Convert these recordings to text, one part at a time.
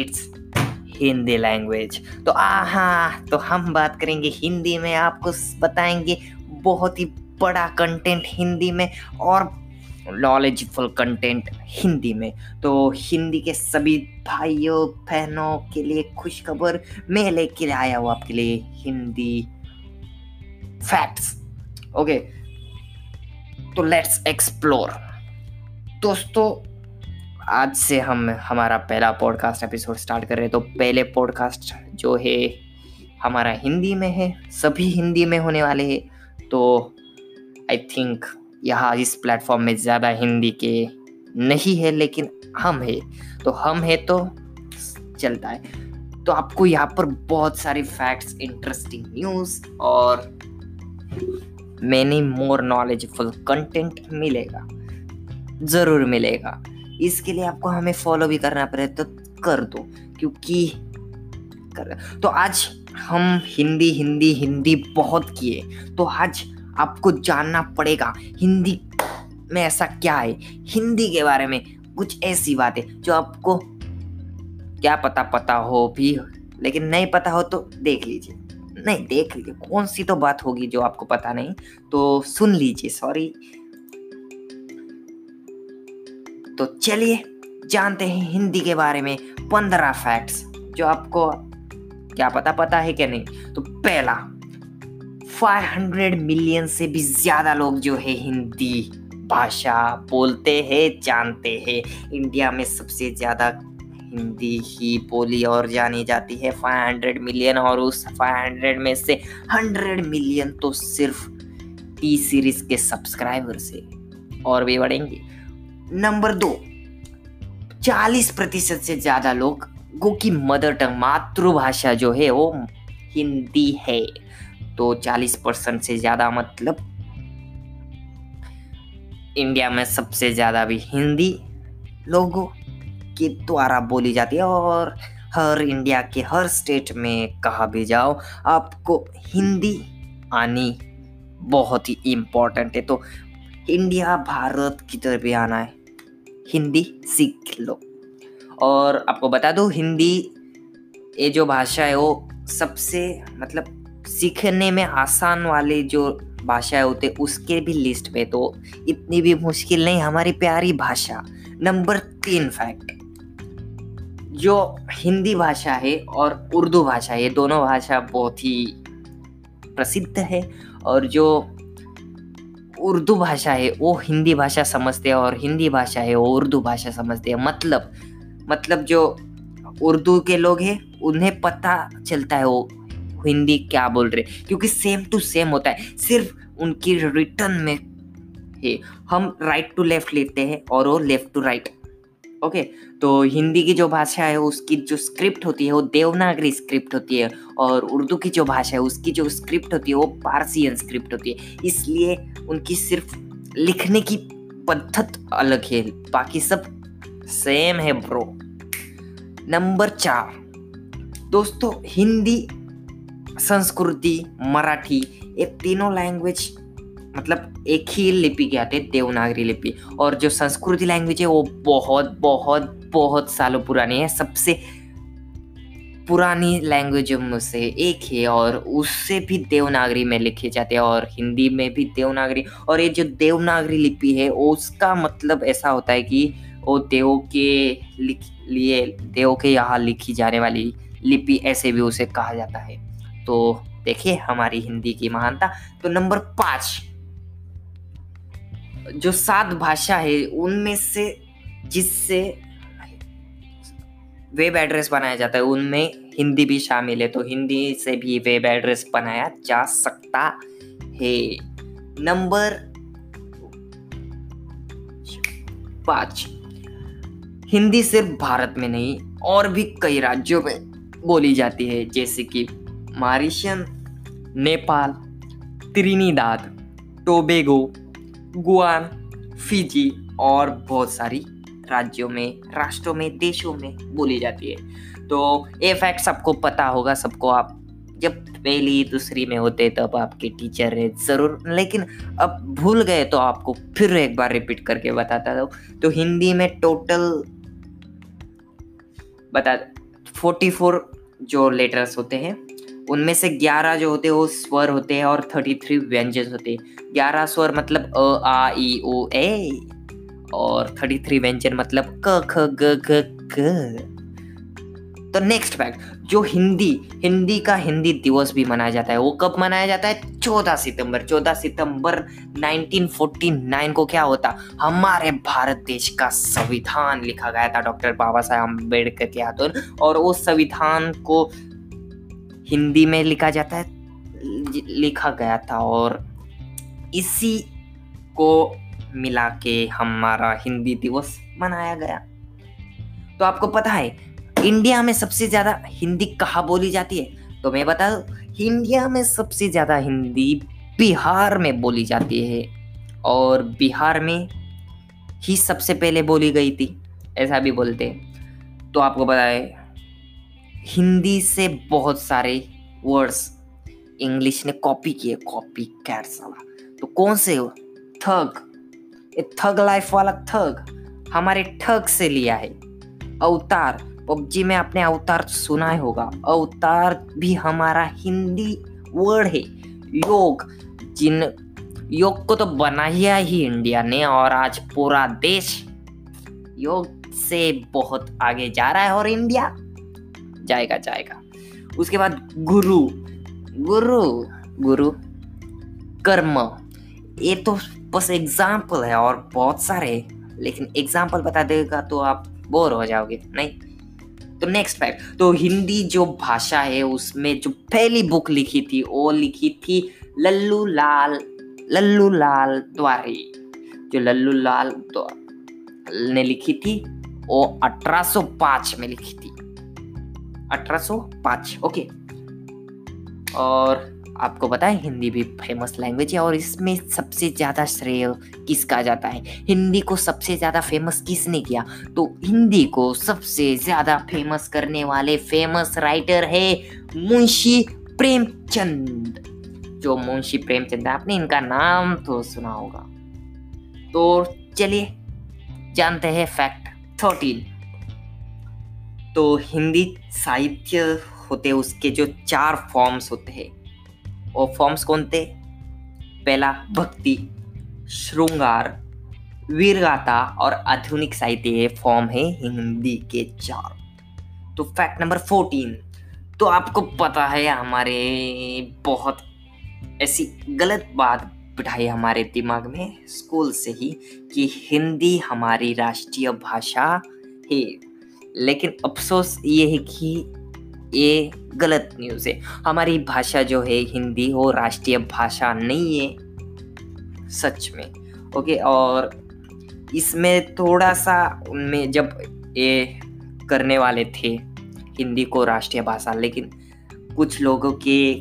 It's Hindi language. तो हाँ तो हम बात करेंगे हिंदी में, आपको बताएँगे बहुत ही बड़ा कंटेंट हिंदी में और नॉलेजफुल कंटेंट हिंदी में। तो हिंदी के सभी भाइयों, बहनों के लिए खुशखबर, मैं लेके आया हूँ आपके लिए हिंदी फैक्ट्स ओके तो लेट्स एक्सप्लोर दोस्तों आज से हम हमारा पहला पॉडकास्ट एपिसोड स्टार्ट कर रहे हैं। तो पहले पॉडकास्ट जो है, हमारा हिंदी में है, सभी हिंदी में होने वाले हैं। तो आई थिंक यहाँ इस प्लेटफॉर्म में ज़्यादा हिंदी के नहीं है, लेकिन हम है। तो हम है तो चलता है। तो आपको यहाँ पर बहुत सारी फैक्ट्स इंटरेस्टिंग न्यूज़ और मैनी मोर नॉलेजफुल कंटेंट मिलेगा। ज़रूर मिलेगा। इसके लिए आपको हमें फॉलो भी करना पड़े तो कर दो, क्योंकि कर तो आज हम हिंदी हिंदी हिंदी बहुत किए तो आज आपको जानना पड़ेगा, हिंदी में ऐसा क्या है? हिंदी के बारे में कुछ ऐसी बातें जो आपको क्या पता पता हो भी लेकिन नहीं पता हो तो देख लीजिए। नहीं, देख लीजिए, कौन सी तो बात होगी जो आपको पता नहीं तो सुन लीजिए सॉरी तो चलिए जानते हैं हिंदी के बारे में पंद्रह फैक्ट्स जो आपको क्या पता पता है क्या नहीं। तो पहला 500 मिलियन से भी ज़्यादा लोग जो है हिंदी भाषा बोलते हैं, जानते हैं। इंडिया में सबसे ज़्यादा हिंदी ही बोली और जानी जाती है। 500 मिलियन और उस 500 में से 100 मिलियन तो सिर्फ़ टी सीरीज़ के सब्सक्राइबर से और भी बढ़ेंगे। नंबर दो, चालीस प्रतिशत से ज़्यादा लोग की मदर टंग, मातृभाषा जो है वो हिंदी है। तो चालीस परसेंट से ज़्यादा मतलब इंडिया में सबसे ज़्यादा भी हिंदी लोगों के द्वारा बोली जाती है और हर इंडिया के हर स्टेट में कहा भी जाओ, आपको हिंदी आनी बहुत ही इम्पोर्टेंट है। तो इंडिया, भारत की तरफ़ भी आना है। हिंदी सीख लो। और आपको बता दो, हिंदी ये जो भाषा है, वो सबसे मतलब सीखने में आसान वाले जो भाषाएँ होते उसके भी लिस्ट में तो इतनी भी मुश्किल नहीं, हमारी प्यारी भाषा, नंबर तीन फैक्ट जो हिंदी भाषा है और उर्दू भाषा है ये दोनों भाषा बहुत ही प्रसिद्ध है, और जो उर्दू भाषा है, वो हिंदी भाषा समझते हैं और हिंदी भाषा है, वो उर्दू भाषा समझते हैं। मतलब मतलब जो उर्दू के लोग हैं, उन्हें पता चलता है वो हिंदी क्या बोल रहे क्योंकि सेम टू सेम होता है। सिर्फ़ उनकी रिटर्न में है। हम राइट टू लेफ़्ट लेते हैं और वो लेफ़्ट टू राइट ओके तो हिंदी की जो भाषा है, उसकी जो स्क्रिप्ट होती है, वो देवनागरी स्क्रिप्ट होती है और उर्दू की जो भाषा है, उसकी जो स्क्रिप्ट होती है, वो पारसियन स्क्रिप्ट होती है। इसलिए उनकी सिर्फ़ लिखने की पद्धत अलग है, बाकी सब सेम है ब्रो नंबर चार, दोस्तों, हिंदी, संस्कृति, मराठी, ये तीनों लैंग्वेज मतलब एक ही लिपि के आते देवनागरी लिपि। और जो संस्कृति लैंग्वेज है, वो बहुत बहुत बहुत सालों पुरानी है। सबसे पुरानी लैंग्वेज में से एक है और उससे भी देवनागरी में लिखे जाते हैं और हिंदी में भी देवनागरी। और ये जो देवनागरी लिपि है, उसका मतलब ऐसा होता है कि वो देव के लिए, देव के यहाँ लिखी जाने वाली लिपि ऐसे भी उसे कहा जाता है। तो देखिए हमारी हिंदी की महानता। तो नंबर पाँच जो सात भाषा है, उनमें से, जिससे वेब एड्रेस बनाया जाता है, उनमें हिंदी भी शामिल है। तो हिंदी से भी वेब एड्रेस बनाया जा सकता है। नंबर पाँच। हिंदी सिर्फ़ भारत में नहीं, और भी कई राज्यों में बोली जाती है, जैसे कि Mauritian Nepal Trinidad Tobago Guyana Fiji और बहुत सारी राज्यों में, राष्ट्रों में, देशों में बोली जाती है। तो ये फैक्ट सबको पता होगा, सबको आप जब पहली, दूसरी में होते तब आपके टीचर है, ज़रूर। लेकिन अब भूल गए तो आपको फिर एक बार रिपीट करके बताता हूँ। तो हिंदी में टोटल बता फोर्टी फोर जो लेटर्स होते हैं उनमें से ग्यारह जो होते हैं, वो स्वर होते हैं और थर्टी थ्री व्यंजन होते हैं। ग्यारह स्वर मतलब अ, आ, ई, ओ, ए। और थर्टी थ्री व्यंजन मतलब क, ख, ग घ ग तो नेक्स्ट फैक्ट जो हिंदी हिंदी का हिंदी दिवस भी मनाया जाता है, वो कब मनाया जाता है? चौदह सितंबर। चौदह सितंबर 1949 को क्या होता? हमारे भारत देश का संविधान लिखा गया था, डॉक्टर बाबा साहेब अंबेडकर के हाथों। और उस संविधान को हिंदी में लिखा जाता है लिखा गया था और इसी को मिला के हमारा हिंदी दिवस मनाया गया। तो आपको पता है, इंडिया में सबसे ज़्यादा हिंदी कहाँ बोली जाती है? तो मैं बता दू इंडिया में सबसे ज़्यादा हिंदी बिहार में बोली जाती है और बिहार में ही सबसे पहले बोली गई थी, ऐसा भी बोलते हैं। तो आपको पता है हिंदी से बहुत सारे वर्ड्स इंग्लिश ने कॉपी किए कॉपी कैट साला। तो कौन से हो? थग ये थग लाइफ वाला थग हमारे ठग से लिया है। अवतार। पबजी में आपने अवतार सुना ही होगा। अवतार भी हमारा हिंदी वर्ड है। योग। जिन योग को तो बनाया ही इंडिया ने और आज पूरा देश योग से बहुत आगे जा रहा है और इंडिया जाएगा जाएगा। उसके बाद गुरु। गुरु गुरु, कर्म। ये तो बस एग्ज़ाम्पल है और बहुत सारे, लेकिन एग्ज़ाम्पल बता देगा तो आप बोर हो जाओगे, नहीं? तो नेक्स्ट फैक्ट तो हिंदी जो भाषा है, उसमें जो पहली बुक लिखी थी, वो लिखी थी लल्लू लाल लल्लू लाल द्वारे। जो लल्लू लाल ने लिखी थी, वो 1805 में लिखी थी। 1805 ओके। और आपको पता है, हिंदी भी फ़ेमस लैंग्वेज है और इसमें सबसे ज़्यादा श्रेय किसका जाता है? हिंदी को सबसे ज़्यादा फ़ेमस किसने किया? तो हिंदी को सबसे ज़्यादा फ़ेमस करने वाले फ़ेमस राइटर है मुंशी प्रेमचंद। जो मुंशी प्रेमचंद आपने इनका नाम तो सुना होगा। तो चलिए, जानते हैं फैक्ट थर्टीन तो हिंदी साहित्य होते, उसके जो चार फॉर्म्स होते हैं, वो फॉर्म्स कौन थे? पहला, भक्ति श्रृंगार वीरगाथा और आधुनिक साहित्य ये फॉर्म है हिंदी के चार। तो फैक्ट नंबर फोर्टीन तो आपको पता है हमारे बहुत ऐसी गलत बात बिठाई हमारे दिमाग में स्कूल से ही, कि हिंदी हमारी राष्ट्रीय भाषा है। लेकिन अफसोस ये है कि ये गलत न्यूज़ है। हमारी भाषा जो है, हिंदी वो राष्ट्रीय भाषा नहीं है, सच में। ओके और इसमें थोड़ा सा उनमें जब ये करने वाले थे, हिंदी को राष्ट्रीय भाषा, लेकिन कुछ लोगों के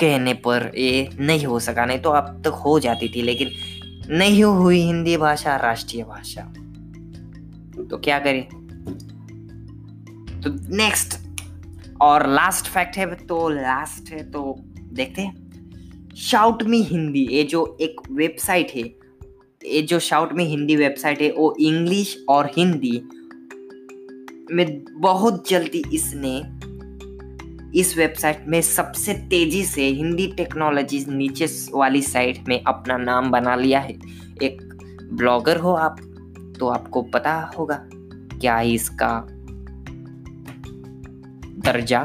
कहने पर ये नहीं हो सका, नहीं तो अब तक हो जाती थी, लेकिन नहीं हुई हिंदी भाषा, राष्ट्रीय भाषा। तो क्या करें? तो नेक्स्ट और लास्ट फैक्ट है तो लास्ट है तो देखते हैं। शाउट मी हिंदी ये जो एक वेबसाइट है, ये जो शाउट मी हिंदी वेबसाइट है, वो इंग्लिश और हिंदी में बहुत जल्दी इसने इस वेबसाइट में सबसे तेज़ी से हिंदी टेक्नोलॉजी नीचे वाली साइट में अपना नाम बना लिया है। एक ब्लॉगर हो आप तो आपको पता होगा क्या है इसका दर्जा।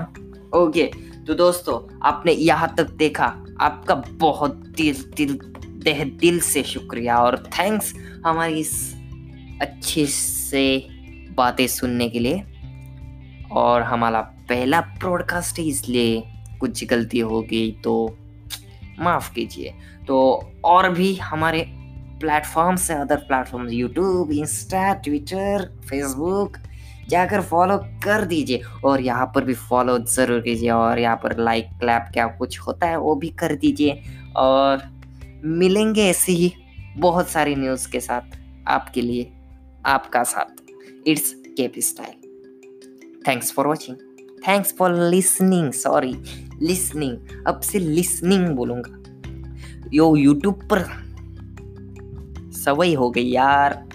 ओके तो दोस्तों, आपने यहाँ तक देखा, आपका बहुत दिल दिल तह दिल से शुक्रिया और थैंक्स हमारी इस अच्छे से बातें सुनने के लिए। और हमारा पहला ब्रॉडकास्ट है, इसलिए कुछ गलती हो गई तो माफ़ कीजिए। तो और भी हमारे प्लेटफॉर्म से other platform YouTube insta Twitter Facebook जाकर फॉलो कर दीजिए। और यहाँ पर भी फॉलो ज़रूर कीजिए और यहाँ पर लाइक क्लैप क्या कुछ होता है वो भी कर दीजिए। और मिलेंगे ऐसे ही बहुत सारी न्यूज़ के साथ आपके लिए, आपका साथ। It's cape style thanks for watching thanks for listening sorry listening अब से लिसनिंग बोलूँगा। यो यूट्यूब पर सवई हो गई यार।